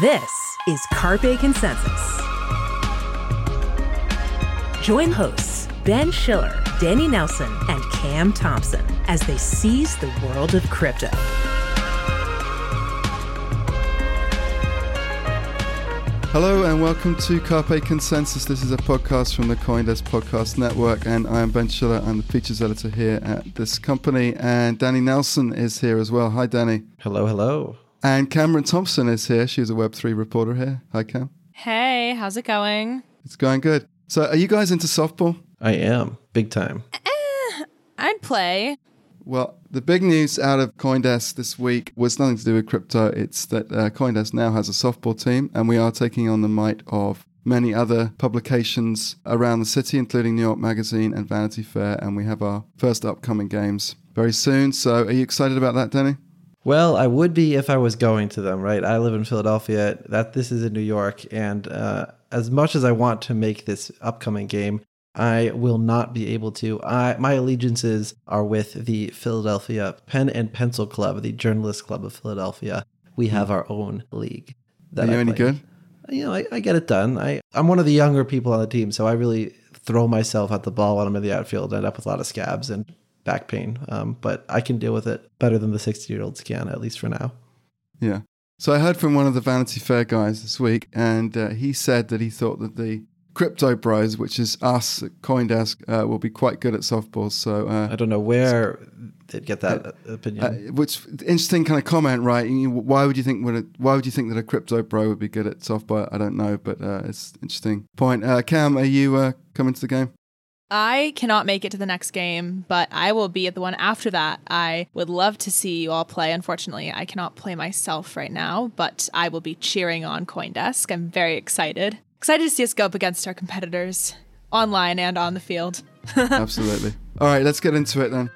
This is Carpe Consensus. Join hosts Ben Schiller, Danny Nelson, and Cam Thompson as they seize the world of crypto. Hello and welcome to Carpe Consensus. This is a podcast from the Coindesk Podcast Network, and I am Ben Schiller. I'm the features editor here at this company, and Danny Nelson is here as well. Hi, Danny. Hello, hello. And Cameron Thompson is here. She's a Web3 reporter here. Hi, Cam. Hey, how's it going? It's going good. So, are you guys into softball? I am big time. Eh, I'd play. Well, the big news out of Coindesk this week was nothing to do with crypto. It's that uh, Coindesk now has a softball team, and we are taking on the might of many other publications around the city, including New York Magazine and Vanity Fair. And we have our first upcoming games very soon. So, are you excited about that, Danny? Well, I would be if I was going to them, right? I live in Philadelphia. That this is in New York, and uh, as much as I want to make this upcoming game, I will not be able to. I, my allegiances are with the Philadelphia Pen and Pencil Club, the Journalist Club of Philadelphia. We have our own league. Are you I any play. good? You know, I, I get it done. I, I'm one of the younger people on the team, so I really throw myself at the ball when I'm in the outfield. And end up with a lot of scabs and back pain, um, but I can deal with it better than the 60 year olds can, at least for now. Yeah. So I heard from one of the Vanity Fair guys this week, and uh, he said that he thought that the crypto bros, which is us at CoinDesk, uh, will be quite good at softball. So uh, I don't know where they'd get that opinion. Uh, which interesting kind of comment, right? Why would you think would it, Why would you think that a crypto bro would be good at softball? I don't know, but uh, it's interesting point. Uh, Cam, are you uh, coming to the game? I cannot make it to the next game, but I will be at the one after that. I would love to see you all play. Unfortunately, I cannot play myself right now, but I will be cheering on Coindesk. I'm very excited. Excited to see us go up against our competitors online and on the field. Absolutely. All right, let's get into it then.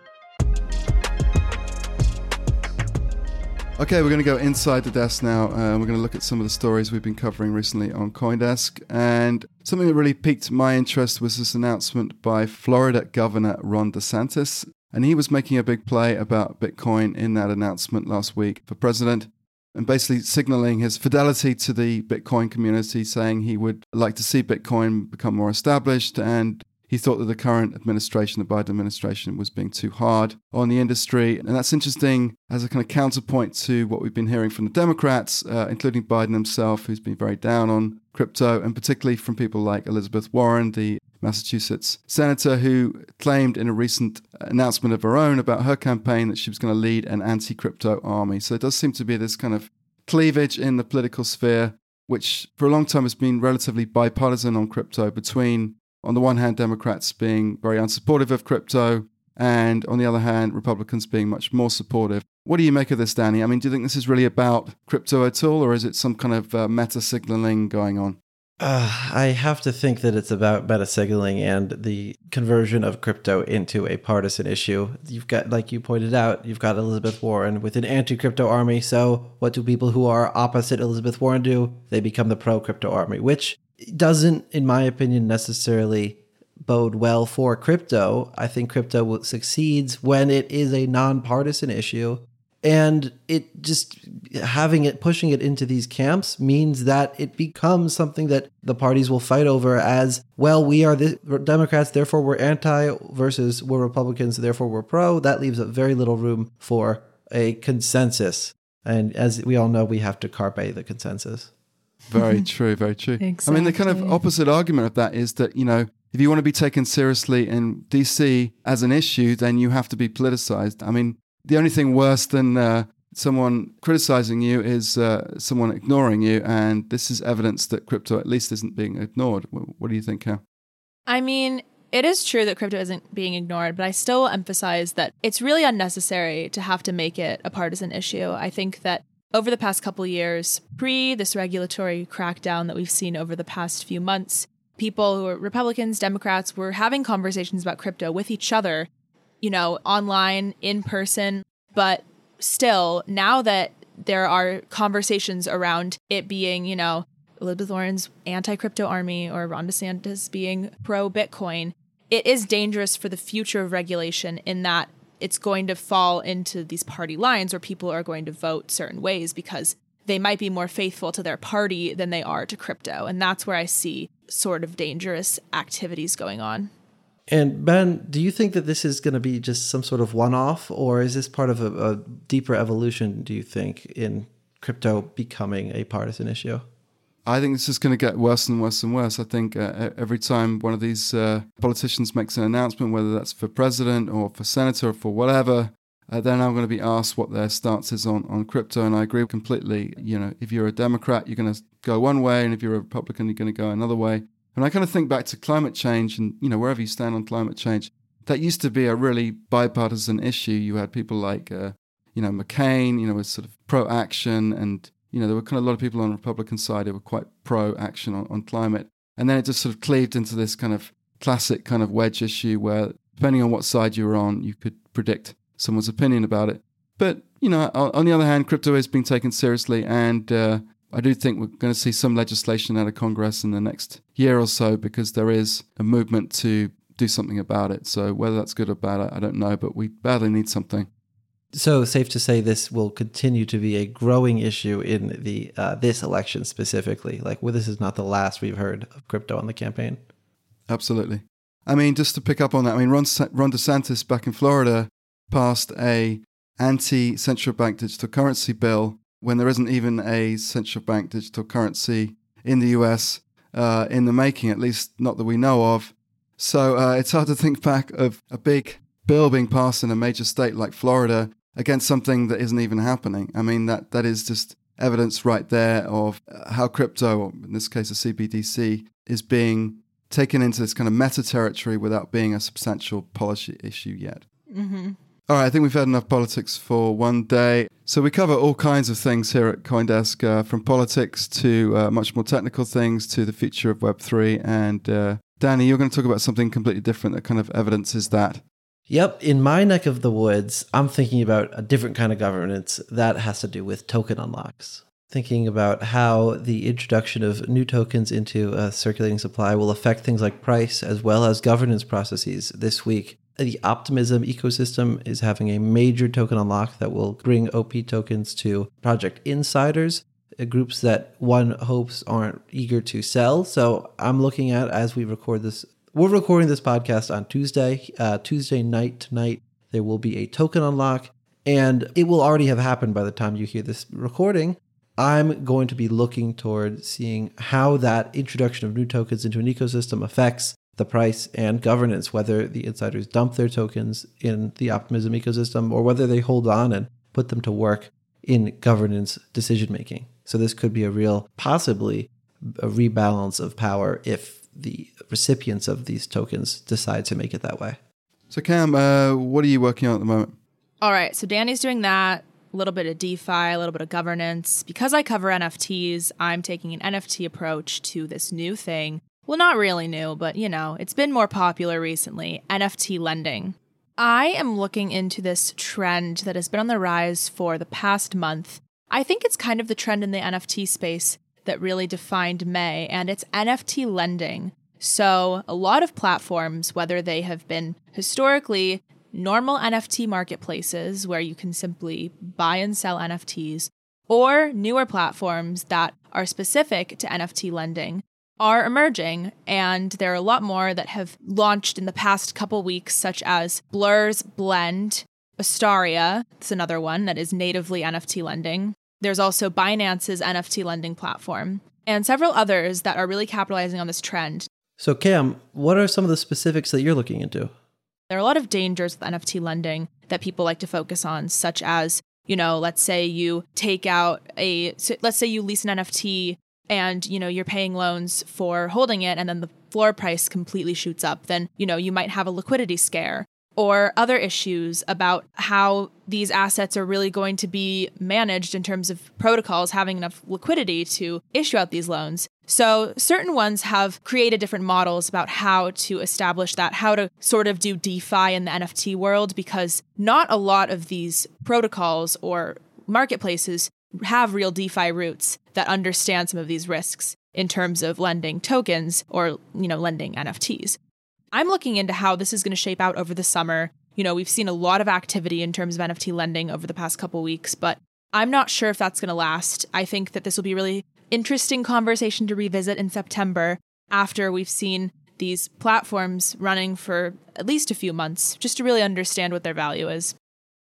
Okay, we're going to go inside the desk now. Uh, we're going to look at some of the stories we've been covering recently on Coindesk. And something that really piqued my interest was this announcement by Florida Governor Ron DeSantis. And he was making a big play about Bitcoin in that announcement last week for president and basically signaling his fidelity to the Bitcoin community, saying he would like to see Bitcoin become more established and he thought that the current administration, the Biden administration, was being too hard on the industry. And that's interesting as a kind of counterpoint to what we've been hearing from the Democrats, uh, including Biden himself, who's been very down on crypto, and particularly from people like Elizabeth Warren, the Massachusetts senator, who claimed in a recent announcement of her own about her campaign that she was going to lead an anti crypto army. So it does seem to be this kind of cleavage in the political sphere, which for a long time has been relatively bipartisan on crypto between on the one hand, Democrats being very unsupportive of crypto, and on the other hand, Republicans being much more supportive. What do you make of this, Danny? I mean, do you think this is really about crypto at all, or is it some kind of uh, meta signaling going on? Uh, I have to think that it's about meta signaling and the conversion of crypto into a partisan issue. You've got, like you pointed out, you've got Elizabeth Warren with an anti crypto army. So, what do people who are opposite Elizabeth Warren do? They become the pro crypto army, which doesn't, in my opinion, necessarily bode well for crypto. I think crypto succeeds when it is a nonpartisan issue. And it just having it, pushing it into these camps means that it becomes something that the parties will fight over as well. We are the Democrats, therefore we're anti, versus we're Republicans, therefore we're pro. That leaves very little room for a consensus. And as we all know, we have to carpe the consensus. Very true, very true. I mean, the kind of opposite argument of that is that, you know, if you want to be taken seriously in DC as an issue, then you have to be politicized. I mean, the only thing worse than uh, someone criticizing you is uh, someone ignoring you. And this is evidence that crypto at least isn't being ignored. What do you think, Cam? I mean, it is true that crypto isn't being ignored, but I still emphasize that it's really unnecessary to have to make it a partisan issue. I think that over the past couple years, pre this regulatory crackdown that we've seen over the past few months, people who are Republicans, Democrats were having conversations about crypto with each other, you know, online, in person. But still, now that there are conversations around it being, you know, Elizabeth Warren's anti crypto army or Ron DeSantis being pro Bitcoin, it is dangerous for the future of regulation in that it's going to fall into these party lines where people are going to vote certain ways because they might be more faithful to their party than they are to crypto. And that's where I see sort of dangerous activities going on. And Ben, do you think that this is going to be just some sort of one off, or is this part of a, a, deeper evolution, do you think, in crypto becoming a partisan issue? I think it's just going to get worse and worse and worse. I think uh, every time one of these uh, politicians makes an announcement, whether that's for president or for senator or for whatever, uh, they're now going to be asked what their stance is on, on crypto. And I agree completely. You know, if you're a Democrat, you're going to go one way, and if you're a Republican, you're going to go another way. And I kind of think back to climate change and, you know, wherever you stand on climate change, that used to be a really bipartisan issue. You had people like, uh, you know, McCain, you know, was sort of pro action. And, you know, there were kind of a lot of people on the Republican side who were quite pro action on, on climate. And then it just sort of cleaved into this kind of classic kind of wedge issue where, depending on what side you were on, you could predict someone's opinion about it. But, you know, on the other hand, crypto is being taken seriously. And, uh, I do think we're going to see some legislation out of Congress in the next year or so because there is a movement to do something about it. So whether that's good or bad, I don't know, but we badly need something. So safe to say this will continue to be a growing issue in the uh, this election specifically. Like, well, this is not the last we've heard of crypto on the campaign. Absolutely. I mean, just to pick up on that, I mean, Ron, Ron DeSantis back in Florida passed a anti central bank digital currency bill when there isn't even a central bank digital currency in the US uh, in the making, at least not that we know of. So uh, it's hard to think back of a big bill being passed in a major state like Florida against something that isn't even happening. I mean, that, that is just evidence right there of uh, how crypto, or in this case, a CBDC, is being taken into this kind of meta territory without being a substantial policy issue yet. Mm-hmm. All right, I think we've had enough politics for one day. So we cover all kinds of things here at CoinDesk, uh, from politics to uh, much more technical things to the future of Web3. And uh, Danny, you're going to talk about something completely different that kind of evidences that. Yep, in my neck of the woods, I'm thinking about a different kind of governance that has to do with token unlocks. Thinking about how the introduction of new tokens into a circulating supply will affect things like price as well as governance processes this week the Optimism ecosystem is having a major token unlock that will bring OP tokens to project insiders, uh, groups that one hopes aren't eager to sell. So I'm looking at as we record this. We're recording this podcast on Tuesday. Uh, Tuesday night tonight, there will be a token unlock, and it will already have happened by the time you hear this recording. I'm going to be looking toward seeing how that introduction of new tokens into an ecosystem affects the price and governance, whether the insiders dump their tokens in the Optimism ecosystem or whether they hold on and put them to work in governance decision making. So this could be a real, possibly a rebalance of power if the recipients of these tokens decide to make it that way. So Cam, uh, what are you working on at the moment? All right, so Danny's doing that. A little bit of DeFi, a little bit of governance. Because I cover NFTs, I'm taking an NFT approach to this new thing well, not really new, but you know, it's been more popular recently NFT lending. I am looking into this trend that has been on the rise for the past month. I think it's kind of the trend in the NFT space that really defined May, and it's NFT lending. So, a lot of platforms, whether they have been historically normal NFT marketplaces where you can simply buy and sell NFTs, or newer platforms that are specific to NFT lending, are emerging, and there are a lot more that have launched in the past couple weeks, such as Blur's Blend, Astaria, it's another one that is natively NFT lending. There's also Binance's NFT lending platform, and several others that are really capitalizing on this trend. So, Cam, what are some of the specifics that you're looking into? There are a lot of dangers with NFT lending that people like to focus on, such as you know, let's say you take out a, let's say you lease an NFT and you know you're paying loans for holding it and then the floor price completely shoots up then you know you might have a liquidity scare or other issues about how these assets are really going to be managed in terms of protocols having enough liquidity to issue out these loans. So, certain ones have created different models about how to establish that, how to sort of do DeFi in the NFT world, because not a lot of these protocols or marketplaces have real DeFi roots that understand some of these risks in terms of lending tokens or, you know, lending NFTs. I'm looking into how this is going to shape out over the summer. You know, we've seen a lot of activity in terms of NFT lending over the past couple weeks, but I'm not sure if that's going to last. I think that this will be really interesting conversation to revisit in September after we've seen these platforms running for at least a few months, just to really understand what their value is.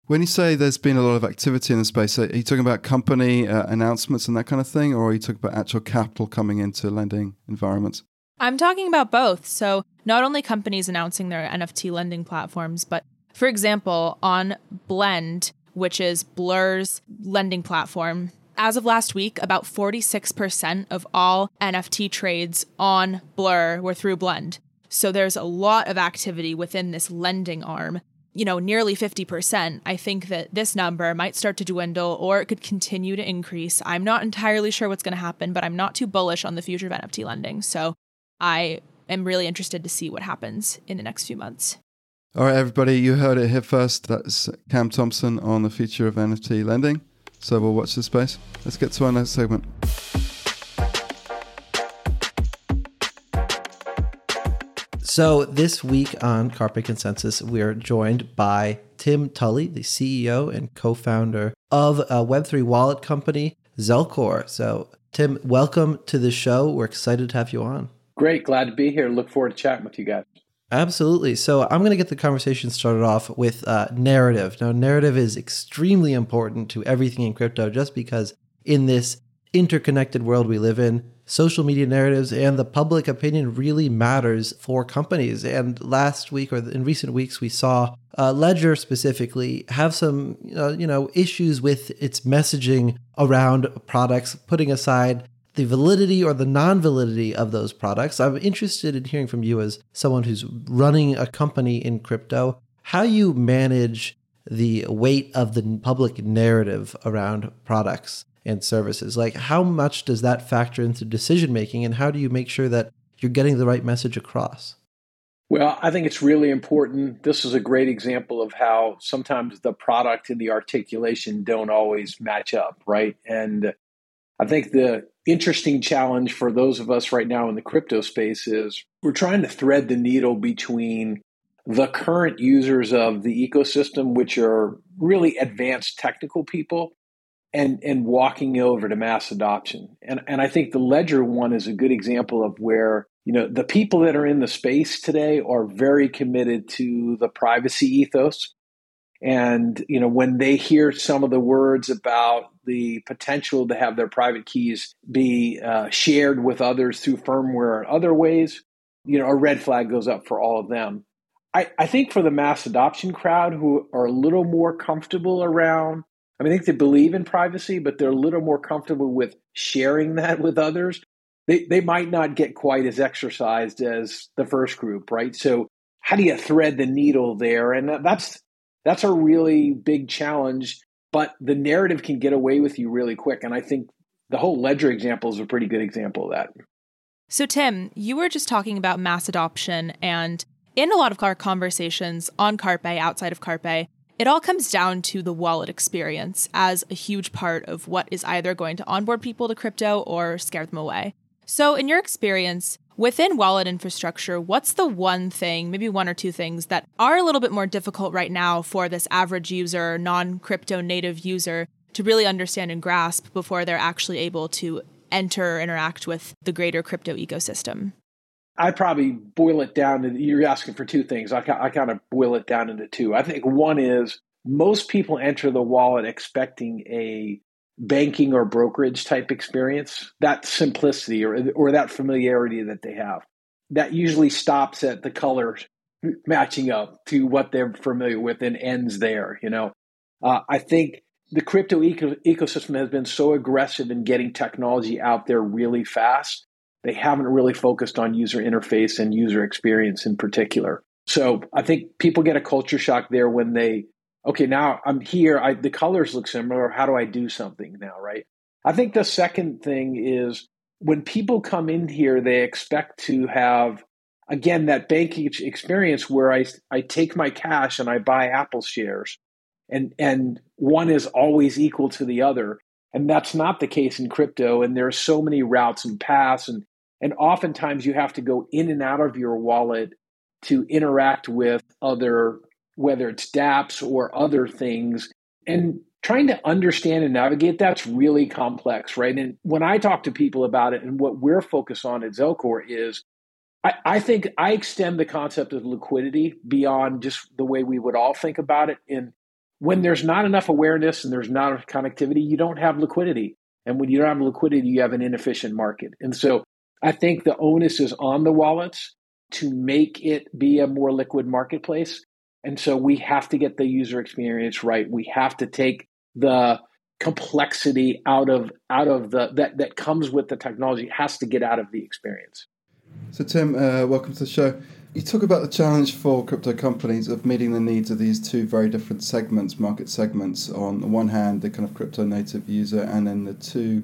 When you say there's been a lot of activity in the space, are you talking about company uh, announcements and that kind of thing, or are you talking about actual capital coming into lending environments? I'm talking about both. So, not only companies announcing their NFT lending platforms, but for example, on Blend, which is Blur's lending platform, as of last week, about 46% of all NFT trades on Blur were through Blend. So there's a lot of activity within this lending arm you know, nearly 50%, I think that this number might start to dwindle or it could continue to increase. I'm not entirely sure what's going to happen, but I'm not too bullish on the future of NFT lending. So I am really interested to see what happens in the next few months. All right, everybody, you heard it here first. That's Cam Thompson on the future of NFT lending. So we'll watch this space. Let's get to our next segment. So this week on Carpe Consensus, we are joined by Tim Tully, the CEO and co-founder of a Web3 wallet company, Zelcore. So Tim, welcome to the show. We're excited to have you on. Great, glad to be here. Look forward to chatting with you guys. Absolutely. So I'm going to get the conversation started off with uh, narrative. Now, narrative is extremely important to everything in crypto, just because in this interconnected world we live in, social media narratives and the public opinion really matters for companies. And last week or in recent weeks, we saw uh, Ledger specifically have some uh, you know issues with its messaging around products, putting aside the validity or the non-validity of those products. I'm interested in hearing from you as someone who's running a company in crypto, how you manage the weight of the public narrative around products and services. Like, how much does that factor into decision making, and how do you make sure that you're getting the right message across? Well, I think it's really important. This is a great example of how sometimes the product and the articulation don't always match up, right? And I think the interesting challenge for those of us right now in the crypto space is we're trying to thread the needle between the current users of the ecosystem, which are really advanced technical people, and and walking over to mass adoption. And and I think the Ledger one is a good example of where you know the people that are in the space today are very committed to the privacy ethos. And you know when they hear some of the words about the potential to have their private keys be uh, shared with others through firmware and other ways, you know a red flag goes up for all of them. I, I think for the mass adoption crowd who are a little more comfortable around I mean, I think they believe in privacy, but they're a little more comfortable with sharing that with others. They, they might not get quite as exercised as the first group, right? So, how do you thread the needle there? And that's that's a really big challenge. But the narrative can get away with you really quick, and I think the whole ledger example is a pretty good example of that. So, Tim, you were just talking about mass adoption, and in a lot of our conversations on Carpe, outside of Carpe, it all comes down to the wallet experience as a huge part of what is either going to onboard people to crypto or scare them away. So, in your experience, within wallet infrastructure, what's the one thing, maybe one or two things, that are a little bit more difficult right now for this average user, non crypto native user, to really understand and grasp before they're actually able to enter interact with the greater crypto ecosystem? I probably boil it down to you're asking for two things. I, I kind of boil it down into two. I think one is most people enter the wallet expecting a banking or brokerage type experience, that simplicity or, or that familiarity that they have. That usually stops at the colors matching up to what they're familiar with and ends there. You know, uh, I think the crypto eco- ecosystem has been so aggressive in getting technology out there really fast they haven't really focused on user interface and user experience in particular. So I think people get a culture shock there when they, okay, now I'm here. I, the colors look similar. How do I do something now, right? I think the second thing is when people come in here, they expect to have, again, that banking experience where I, I take my cash and I buy Apple shares and, and one is always equal to the other. And that's not the case in crypto. And there are so many routes and paths and and oftentimes you have to go in and out of your wallet to interact with other, whether it's dApps or other things. And trying to understand and navigate that's really complex, right? And when I talk to people about it and what we're focused on at Zelcore is I, I think I extend the concept of liquidity beyond just the way we would all think about it. And when there's not enough awareness and there's not enough connectivity, you don't have liquidity. And when you don't have liquidity, you have an inefficient market. And so I think the onus is on the wallets to make it be a more liquid marketplace. And so we have to get the user experience right. We have to take the complexity out of out of the that that comes with the technology it has to get out of the experience. So Tim, uh, welcome to the show. You talk about the challenge for crypto companies of meeting the needs of these two very different segments, market segments. On the one hand, the kind of crypto native user, and then the two,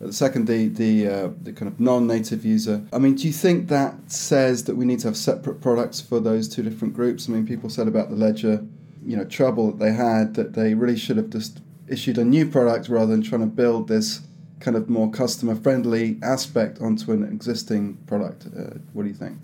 the second, the the uh, the kind of non-native user. I mean, do you think that says that we need to have separate products for those two different groups? I mean, people said about the ledger, you know, trouble that they had that they really should have just issued a new product rather than trying to build this kind of more customer friendly aspect onto an existing product. Uh, what do you think?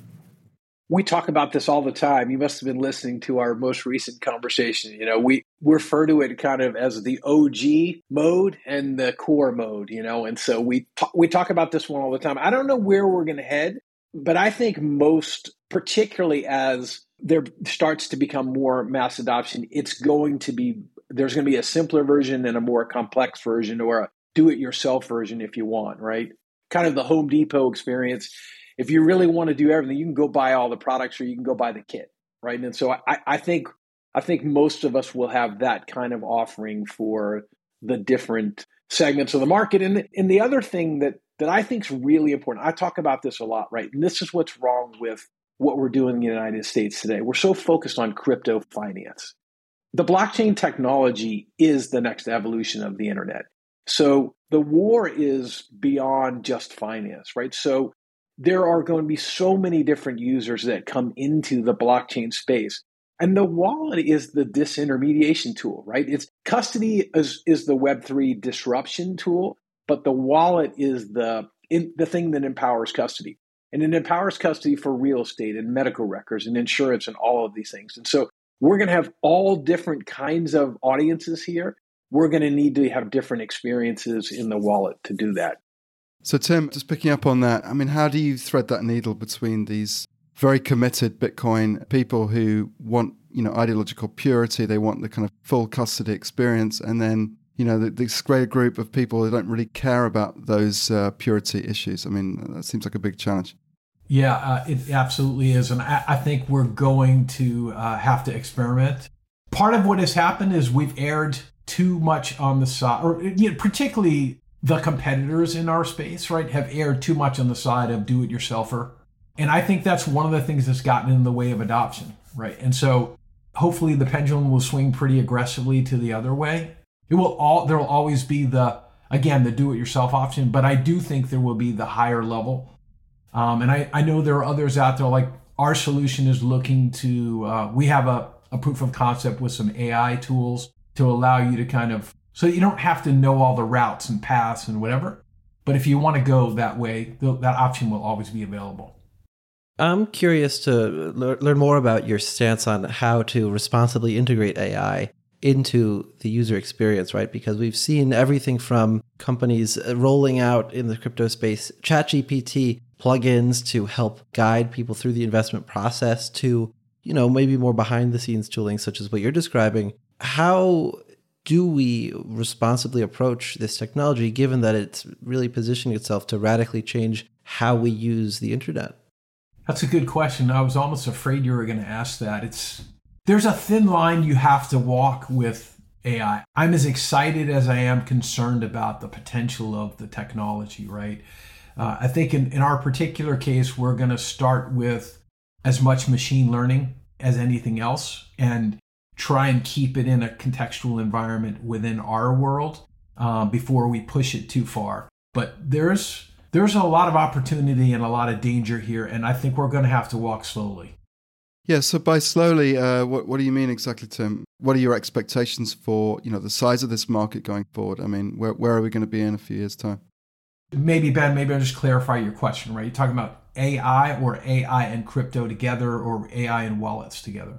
We talk about this all the time. You must have been listening to our most recent conversation. You know, we refer to it kind of as the OG mode and the core mode, you know, and so we talk, we talk about this one all the time. I don't know where we're going to head, but I think most particularly as there starts to become more mass adoption, it's going to be there's going to be a simpler version and a more complex version or a do it yourself version if you want, right? Kind of the Home Depot experience. If you really want to do everything, you can go buy all the products or you can go buy the kit, right? And so I, I think I think most of us will have that kind of offering for the different segments of the market. And, and the other thing that that I think is really important, I talk about this a lot, right? And this is what's wrong with what we're doing in the United States today. We're so focused on crypto finance. The blockchain technology is the next evolution of the internet. So the war is beyond just finance, right? So there are going to be so many different users that come into the blockchain space. And the wallet is the disintermediation tool, right? It's custody is, is the Web3 disruption tool, but the wallet is the in, the thing that empowers custody. And it empowers custody for real estate and medical records and insurance and all of these things. And so we're going to have all different kinds of audiences here we're going to need to have different experiences in the wallet to do that. So, Tim, just picking up on that, I mean, how do you thread that needle between these very committed Bitcoin people who want, you know, ideological purity, they want the kind of full custody experience, and then, you know, this greater group of people who don't really care about those uh, purity issues? I mean, that seems like a big challenge. Yeah, uh, it absolutely is. And I, I think we're going to uh, have to experiment. Part of what has happened is we've erred too much on the side, or you know, particularly the competitors in our space, right, have erred too much on the side of do it yourselfer. And I think that's one of the things that's gotten in the way of adoption, right? And so hopefully the pendulum will swing pretty aggressively to the other way. It will all there will always be the again the do it yourself option, but I do think there will be the higher level. Um, and I, I know there are others out there like our solution is looking to uh, we have a, a proof of concept with some AI tools to allow you to kind of so you don't have to know all the routes and paths and whatever. But if you want to go that way, that option will always be available. I'm curious to learn more about your stance on how to responsibly integrate AI into the user experience, right? Because we've seen everything from companies uh, rolling out in the crypto space ChatGPT plugins to help guide people through the investment process to, you know, maybe more behind the scenes tooling such as what you're describing how do we responsibly approach this technology given that it's really positioning itself to radically change how we use the internet? That's a good question. I was almost afraid you were going to ask that. It's there's a thin line you have to walk with AI. I'm as excited as I am concerned about the potential of the technology, right? Uh, I think in, in our particular case, we're going to start with as much machine learning as anything else. And try and keep it in a contextual environment within our world uh, before we push it too far. But there's there's a lot of opportunity and a lot of danger here, and I think we're going to have to walk slowly. Yeah. So by slowly, uh, what what do you mean exactly, Tim? What are your expectations for you know the size of this market going forward? I mean, where where are we going to be in a few years' time? Maybe Ben, maybe I'll just clarify your question. Right? You're talking about AI or AI and crypto together, or AI and wallets together?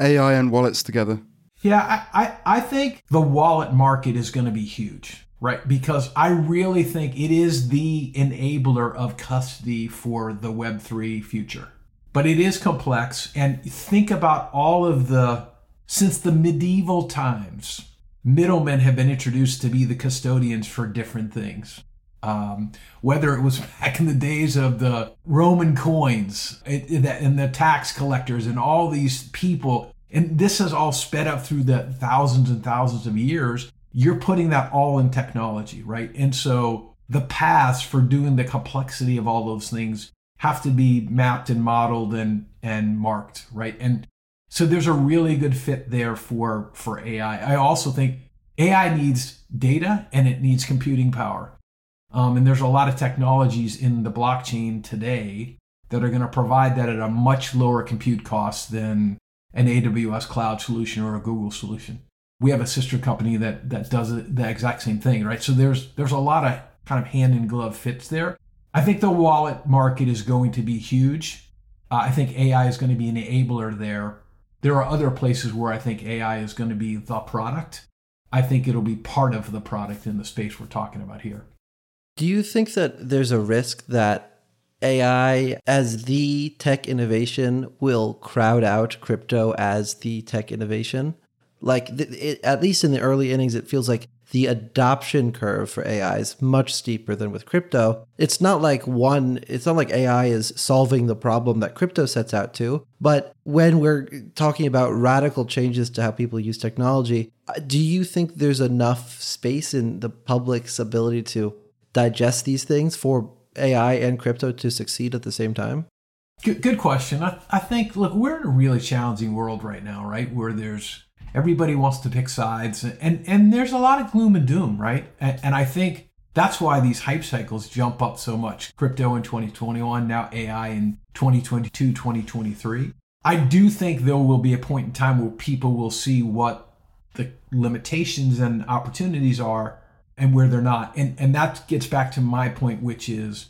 AI and wallets together? Yeah, I, I, I think the wallet market is going to be huge, right? Because I really think it is the enabler of custody for the Web3 future. But it is complex. And think about all of the, since the medieval times, middlemen have been introduced to be the custodians for different things. Um, whether it was back in the days of the Roman coins it, and the tax collectors and all these people, and this has all sped up through the thousands and thousands of years. You're putting that all in technology, right? And so the paths for doing the complexity of all those things have to be mapped and modeled and and marked, right? And so there's a really good fit there for for AI. I also think AI needs data and it needs computing power. Um, and there's a lot of technologies in the blockchain today that are going to provide that at a much lower compute cost than an AWS cloud solution or a Google solution. We have a sister company that that does the exact same thing, right? So there's there's a lot of kind of hand in glove fits there. I think the wallet market is going to be huge. Uh, I think AI is going to be an enabler there. There are other places where I think AI is going to be the product. I think it'll be part of the product in the space we're talking about here. Do you think that there's a risk that AI as the tech innovation will crowd out crypto as the tech innovation? Like, it, at least in the early innings, it feels like the adoption curve for AI is much steeper than with crypto. It's not like one, it's not like AI is solving the problem that crypto sets out to. But when we're talking about radical changes to how people use technology, uh, do you think there's enough space in the public's ability to digest these things for AI and crypto to succeed at the same time? Good, good question. I, I think, look, we're in a really challenging world right now, right? Where there's everybody wants to pick sides and and there's a lot of gloom and doom right and, and, i think that's why these hype cycles jump up so much crypto in 2021 now ai in 2022 2023 i do think there will be a point in time where people will see what the limitations and opportunities are and where they're not and and that gets back to my point which is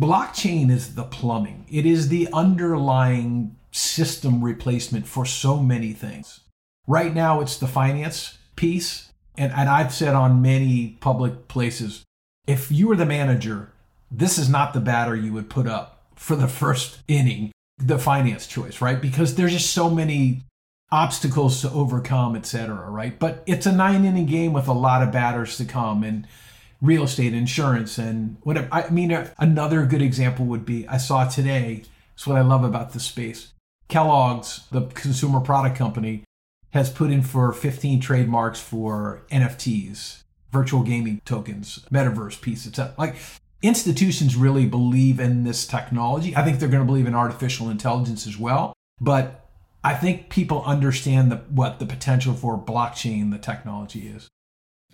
blockchain is the plumbing it is the underlying system replacement for so many things Right now, it's the finance piece. And, and I've said on many public places if you were the manager, this is not the batter you would put up for the first inning, the finance choice, right? Because there's just so many obstacles to overcome, etc. right? But it's a nine inning game with a lot of batters to come and real estate, insurance, and whatever. I mean, another good example would be I saw today, it's what I love about this space. Kellogg's, the consumer product company, has put in for 15 trademarks for NFTs, virtual gaming tokens, metaverse piece, etc. Like institutions really believe in this technology. I think they're going to believe in artificial intelligence as well. But I think people understand the, what the potential for blockchain, the technology is.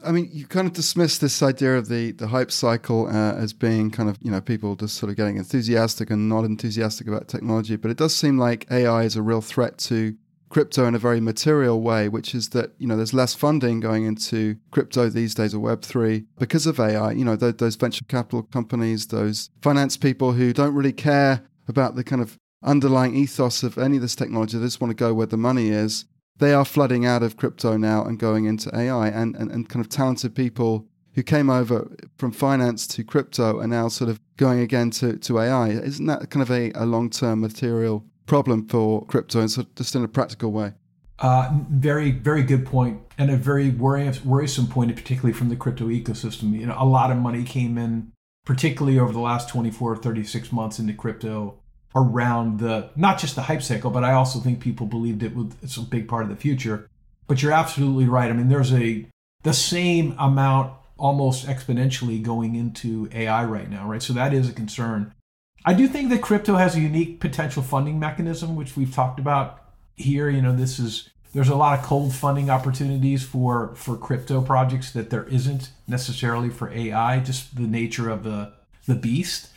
I mean, you kind of dismiss this idea of the, the hype cycle uh, as being kind of, you know, people just sort of getting enthusiastic and not enthusiastic about technology. But it does seem like AI is a real threat to crypto in a very material way, which is that you know there's less funding going into crypto these days or Web three because of AI. You know th- those venture capital companies, those finance people who don't really care about the kind of underlying ethos of any of this technology. They just want to go where the money is. They are flooding out of crypto now and going into AI, and, and, and kind of talented people who came over from finance to crypto are now sort of going again to, to AI. Isn't that kind of a, a long term material problem for crypto, and just in a practical way. Uh, very, very good point, and a very worrisome point, particularly from the crypto ecosystem. You know, a lot of money came in, particularly over the last 24 or 36 months into crypto around the not just the hype cycle, but I also think people believed it was it's a big part of the future. But you're absolutely right. I mean, there's a the same amount almost exponentially going into AI right now, right? So that is a concern. I do think that crypto has a unique potential funding mechanism, which we've talked about here. You know, this is there's a lot of cold funding opportunities for for crypto projects that there isn't necessarily for AI, just the nature of the the beast.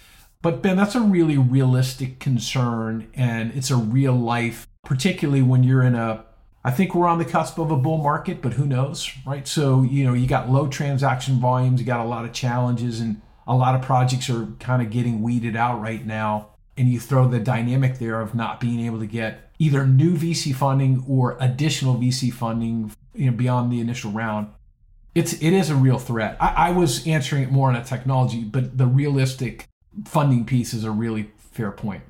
But Ben, that's a really realistic concern, and it's a real life, particularly when you're in a I think we're on the cusp of a bull market, but who knows, right? So, you know, you got low transaction volumes, you got a lot of challenges, and a lot of projects are kind of getting weeded out right now and you throw the dynamic there of not being able to get either new VC funding or additional VC funding you know, beyond the initial round, it's it is a real threat. I, I was answering it more on a technology, but the realistic funding piece is a really fair point.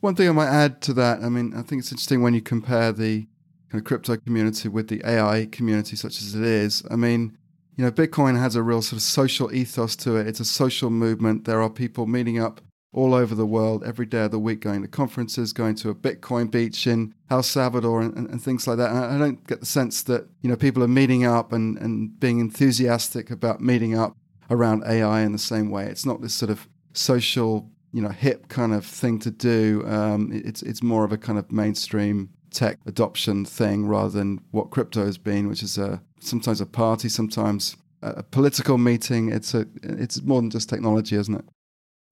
One thing I might add to that, I mean, I think it's interesting when you compare the kind of crypto community with the AI community, such as it is. I mean, you know, Bitcoin has a real sort of social ethos to it. It's a social movement. There are people meeting up all over the world every day of the week, going to conferences, going to a Bitcoin beach in El Salvador and, and, and things like that. And I don't get the sense that, you know, people are meeting up and, and being enthusiastic about meeting up around AI in the same way. It's not this sort of social, you know, hip kind of thing to do. Um, it's, it's more of a kind of mainstream tech adoption thing rather than what crypto has been, which is a sometimes a party, sometimes a political meeting. It's a it's more than just technology, isn't it?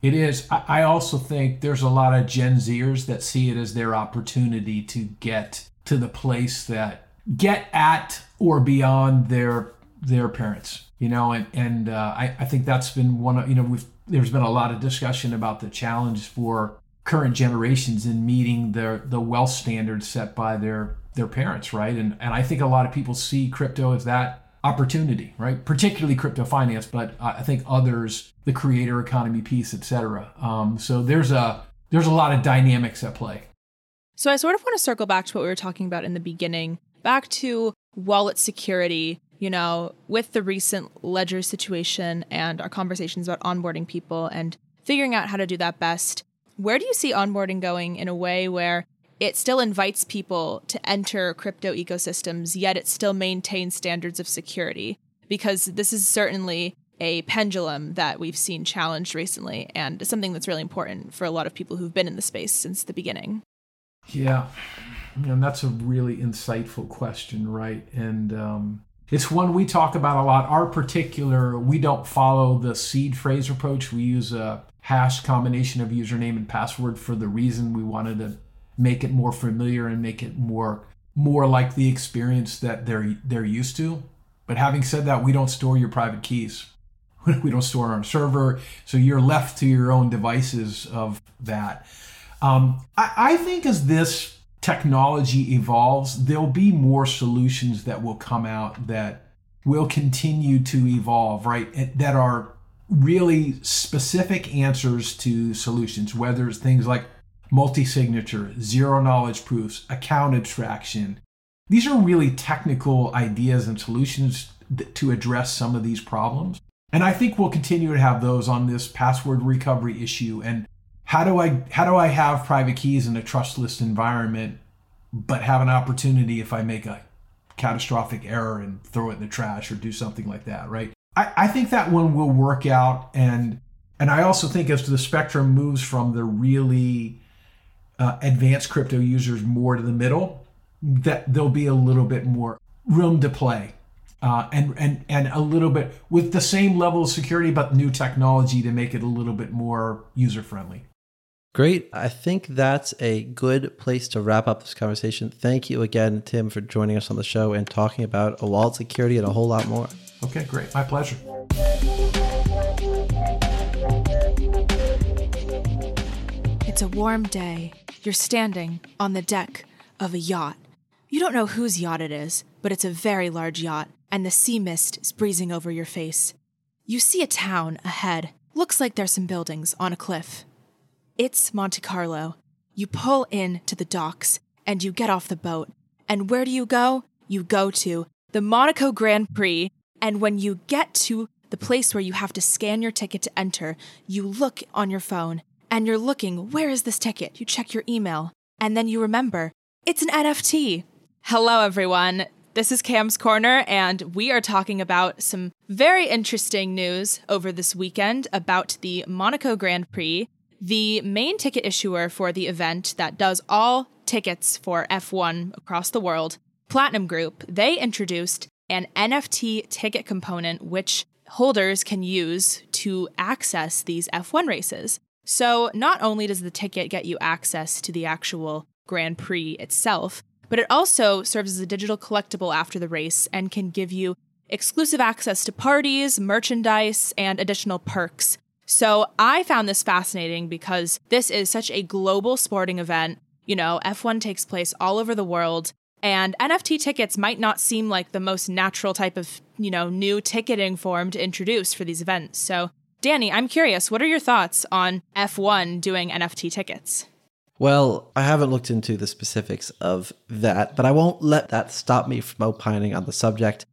It is. I also think there's a lot of Gen Zers that see it as their opportunity to get to the place that get at or beyond their their parents. You know, and and uh, I I think that's been one of you know we've there's been a lot of discussion about the challenge for current generations in meeting their the wealth standards set by their their parents, right? And and I think a lot of people see crypto as that opportunity, right? Particularly crypto finance, but I think others, the creator economy piece, etc. Um, so there's a there's a lot of dynamics at play. So I sort of want to circle back to what we were talking about in the beginning, back to wallet security. You know, with the recent ledger situation and our conversations about onboarding people and figuring out how to do that best. Where do you see onboarding going in a way where it still invites people to enter crypto ecosystems, yet it still maintains standards of security? Because this is certainly a pendulum that we've seen challenged recently and something that's really important for a lot of people who've been in the space since the beginning. Yeah. And that's a really insightful question, right? And um, it's one we talk about a lot. Our particular, we don't follow the seed phrase approach. We use a hash combination of username and password for the reason we wanted to make it more familiar and make it more more like the experience that they're they're used to. But having said that, we don't store your private keys. we don't store on server, so you're left to your own devices of that. Um, I, I think as this technology evolves, there'll be more solutions that will come out that will continue to evolve, right? That are really specific answers to solutions, whether it's things like multi signature, zero knowledge proofs, account abstraction. These are really technical ideas and solutions to address some of these problems. And I think we'll continue to have those on this password recovery issue. And how do I how do I have private keys in a trustless environment, but have an opportunity if I make a catastrophic error and throw it in the trash or do something like that, right? I, I think that one will work out and and I also think as the spectrum moves from the really uh, advanced crypto users more to the middle, that there'll be a little bit more room to play. Uh, and, and, and a little bit with the same level of security, but new technology to make it a little bit more user friendly. Great. I think that's a good place to wrap up this conversation. Thank you again, Tim, for joining us on the show and talking about a wallet security and a whole lot more. Okay, great. My pleasure. It's a warm day. You're standing on the deck of a yacht. You don't know whose yacht it is, but it's a very large yacht, and the sea mist is breezing over your face. You see a town ahead. Looks like there's some buildings on a cliff. It's Monte Carlo. You pull in to the docks and you get off the boat. And where do you go? You go to the Monaco Grand Prix. And when you get to the place where you have to scan your ticket to enter, you look on your phone and you're looking, where is this ticket? You check your email, and then you remember, it's an NFT. Hello, everyone. This is Cam's Corner, and we are talking about some very interesting news over this weekend about the Monaco Grand Prix, the main ticket issuer for the event that does all tickets for F1 across the world, Platinum Group. They introduced an NFT ticket component which holders can use to access these F1 races. So, not only does the ticket get you access to the actual Grand Prix itself, but it also serves as a digital collectible after the race and can give you exclusive access to parties, merchandise, and additional perks. So, I found this fascinating because this is such a global sporting event. You know, F1 takes place all over the world, and NFT tickets might not seem like the most natural type of, you know, new ticketing form to introduce for these events. So, Danny, I'm curious, what are your thoughts on F1 doing NFT tickets? Well, I haven't looked into the specifics of that, but I won't let that stop me from opining on the subject.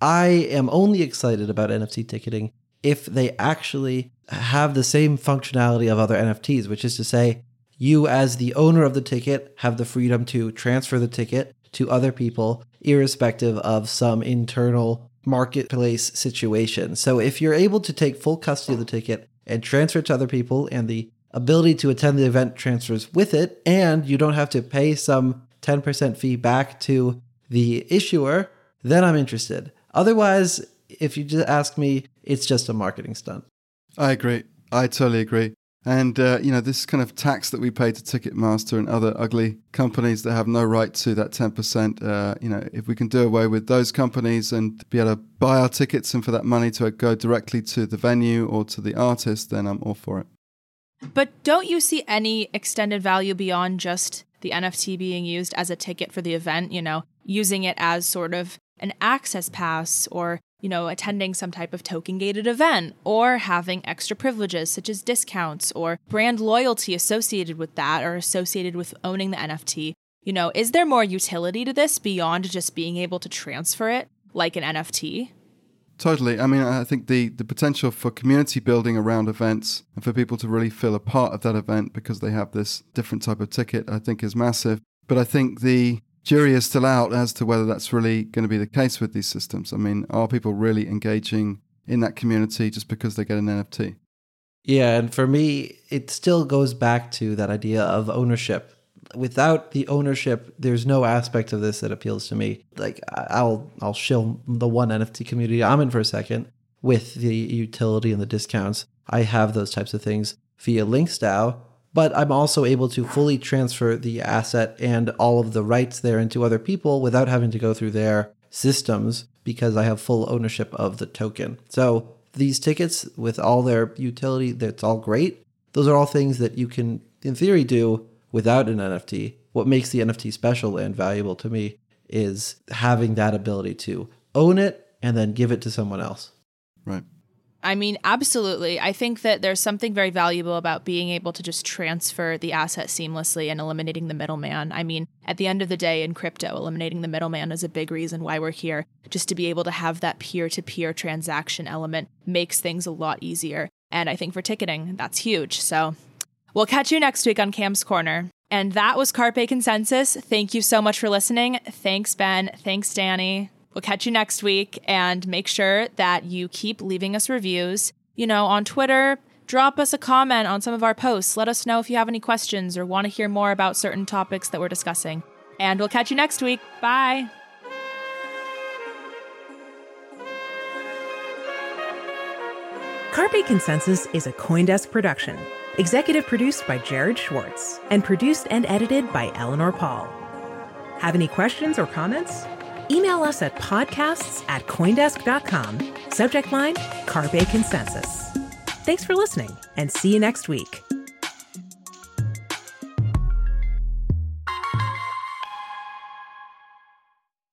I am only excited about NFT ticketing if they actually have the same functionality of other NFTs, which is to say, you as the owner of the ticket have the freedom to transfer the ticket to other people, irrespective of some internal marketplace situation. So if you're able to take full custody of the ticket and transfer it to other people, and the ability to attend the event transfers with it, and you don't have to pay some 10% fee back to the issuer, then I'm interested. Otherwise, if you just ask me, it's just a marketing stunt. I agree. I totally agree. And, uh, you know, this kind of tax that we pay to Ticketmaster and other ugly companies that have no right to that 10%, uh, you know, if we can do away with those companies and be able to buy our tickets and for that money to go directly to the venue or to the artist, then I'm all for it. But don't you see any extended value beyond just the NFT being used as a ticket for the event, you know, using it as sort of an access pass or you know, attending some type of token gated event or having extra privileges such as discounts or brand loyalty associated with that or associated with owning the NFT. You know, is there more utility to this beyond just being able to transfer it like an NFT? Totally. I mean, I think the, the potential for community building around events and for people to really feel a part of that event because they have this different type of ticket, I think is massive. But I think the jury is still out as to whether that's really going to be the case with these systems. I mean, are people really engaging in that community just because they get an NFT? Yeah, and for me, it still goes back to that idea of ownership. Without the ownership, there's no aspect of this that appeals to me. Like I'll I'll shill the one NFT community I'm in for a second with the utility and the discounts. I have those types of things via LinksDAO, but I'm also able to fully transfer the asset and all of the rights there into other people without having to go through their systems because I have full ownership of the token. So these tickets with all their utility, that's all great. Those are all things that you can, in theory, do without an NFT. What makes the NFT special and valuable to me is having that ability to own it and then give it to someone else. Right. I mean, absolutely. I think that there's something very valuable about being able to just transfer the asset seamlessly and eliminating the middleman. I mean, at the end of the day, in crypto, eliminating the middleman is a big reason why we're here. Just to be able to have that peer to peer transaction element makes things a lot easier. And I think for ticketing, that's huge. So we'll catch you next week on Cam's Corner. And that was Carpe Consensus. Thank you so much for listening. Thanks, Ben. Thanks, Danny. We'll catch you next week and make sure that you keep leaving us reviews. You know, on Twitter, drop us a comment on some of our posts. Let us know if you have any questions or want to hear more about certain topics that we're discussing. And we'll catch you next week. Bye. Carpe Consensus is a Coindesk production. Executive produced by Jared Schwartz and produced and edited by Eleanor Pahl. Have any questions or comments? Email us at podcasts at Coindesk.com. Subject line Carpe Consensus. Thanks for listening and see you next week.